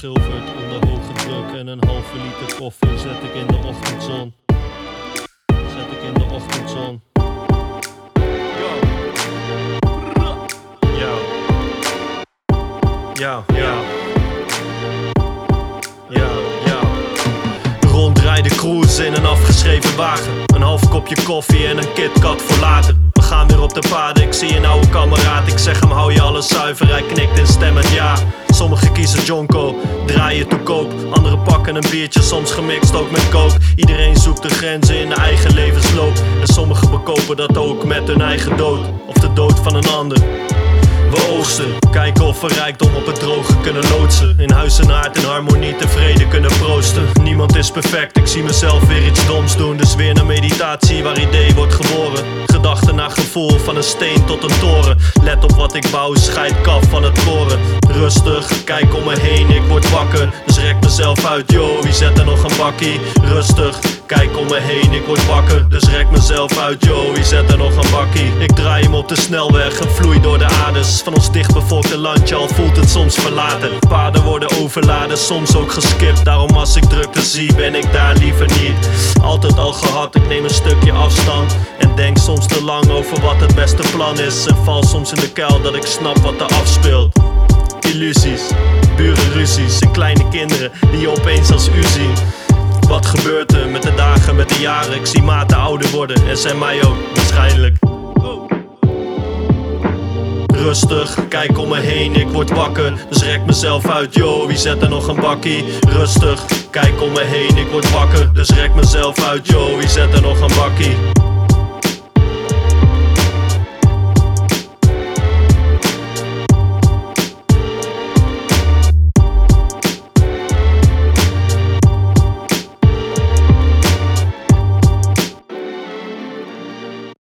geschilferd onder hoge druk en een halve liter koffie zet ik in de ochtendzon. Zet ik in de ochtendzon. Yo. Yo. Yo, yo. Yo. Rondrijden cruise in een afgeschreven wagen. Een half kopje koffie en een KitKat voor later. We gaan weer op de paden, ik zie een oude kameraad. Ik zeg hem hou je alles zuiver, hij knikt instemmend ja. Sommigen kiezen Jonko, draaien te koop. Anderen pakken een biertje, soms gemixt ook met coke. Iedereen zoekt de grenzen in de eigen levensloop. En sommigen bekopen dat ook met hun eigen dood. Of de dood van een ander. We oogsten, kijken of we rijkdom op het droge kunnen loodsen. In huis en haard in harmonie tevreden kunnen proosten. Niemand is perfect, ik zie mezelf weer iets doms doen. Dus weer naar meditatie waar idee gevoel, van een steen tot een toren. Let op wat ik bouw, scheid kaf van het koren. Rustig, kijk om me heen, ik word wakker. Dus rek mezelf uit, yo, wie zet er nog een bakkie? Rustig, kijk om me heen, ik word wakker. Dus rek mezelf uit, yo, wie zet er nog een bakkie? Ik draai hem op de snelweg en vloei door de aders van ons dichtbevolkte landje, al voelt het soms verlaten. Paden worden overladen, soms ook geskipt. Daarom als ik drukte zie, ben ik daar liever niet. Altijd al gehad, ik neem een stukje afstand. En denk soms te lang over wat het beste plan is. En val soms in de kuil dat ik snap wat er afspeelt. Illusies, burenruzies en kleine kinderen die je opeens als u zien. Wat gebeurt er met de dagen, met de jaren? Ik zie maten ouder worden en zij mij ook, waarschijnlijk. Rustig, kijk om me heen, ik word wakker. Dus rek mezelf uit, yo, wie zet er nog een bakkie? Rustig, kijk om me heen, ik word wakker. Dus rek mezelf uit, yo, wie zet er nog een bakkie?